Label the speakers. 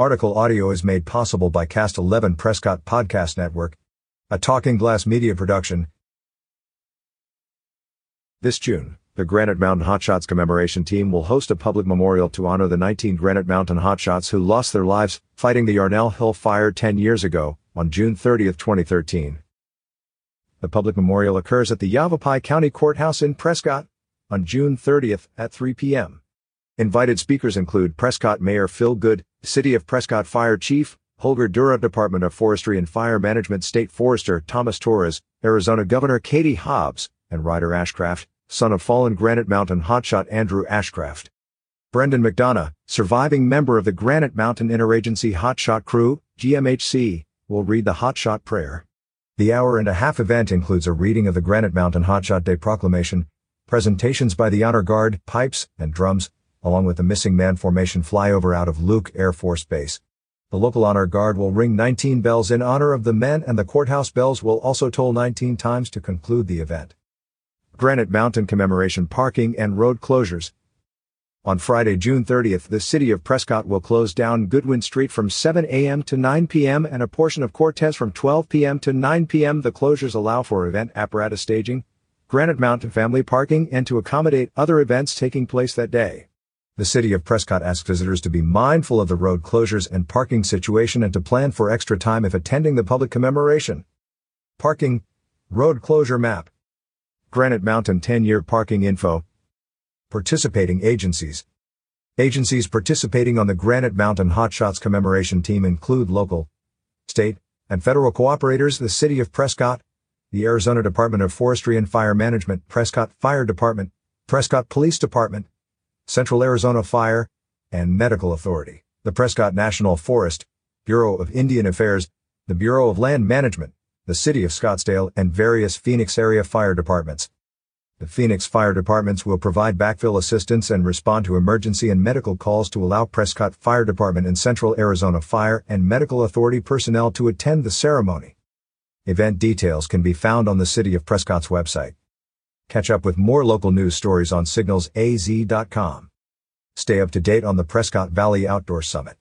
Speaker 1: Article audio is made possible by Cast 11 Prescott Podcast Network, a Talking Glass media production. This June, the Granite Mountain Hotshots commemoration team will host a public memorial to honor the 19 Granite Mountain Hotshots who lost their lives fighting the Yarnell Hill fire 10 years ago on June 30, 2013. The public memorial occurs at the Yavapai County Courthouse in Prescott on June 30th at 3 p.m. Invited speakers include Prescott Mayor Phil Goode, City of Prescott Fire Chief, Holger Durre Department of Forestry and Fire Management State Forester Thomas Torres, Arizona Governor Katie Hobbs, and Ryder Ashcraft, son of fallen Granite Mountain hotshot Andrew Ashcraft. Brendan McDonough, surviving member of the Granite Mountain Interagency Hotshot Crew, GMHC, will read the Hotshot Prayer. The hour and a half event includes a reading of the Granite Mountain Hotshot Day Proclamation, presentations by the Honor Guard, pipes, and drums, along with the missing man formation flyover out of Luke Air Force Base. The local honor guard will ring 19 bells in honor of the men and the courthouse bells will also toll 19 times to conclude the event. Granite Mountain commemoration parking and road closures. On Friday, June 30th, the city of Prescott will close down Goodwin Street from 7 a.m. to 9 p.m. and a portion of Cortez from 12 p.m. to 9 p.m. The closures allow for event apparatus staging, Granite Mountain family parking, and to accommodate other events taking place that day. The city of Prescott asks visitors to be mindful of the road closures and parking situation and to plan for extra time if attending the public commemoration. Parking, road closure map. Granite Mountain 10-year parking info. Participating agencies. Agencies participating on the Granite Mountain Hotshots commemoration team include local, state, and federal cooperators, the City of Prescott, the Arizona Department of Forestry and Fire Management, Prescott Fire Department, Prescott Police Department, Central Arizona Fire, and Medical Authority, the Prescott National Forest, Bureau of Indian Affairs, the Bureau of Land Management, the City of Scottsdale, and various Phoenix area fire departments. The Phoenix fire departments will provide backfill assistance and respond to emergency and medical calls to allow Prescott Fire Department and Central Arizona Fire and Medical Authority personnel to attend the ceremony. Event details can be found on the City of Prescott's website. Catch up with more local news stories on signalsaz.com. Stay up to date on the Prescott Valley Outdoor Summit.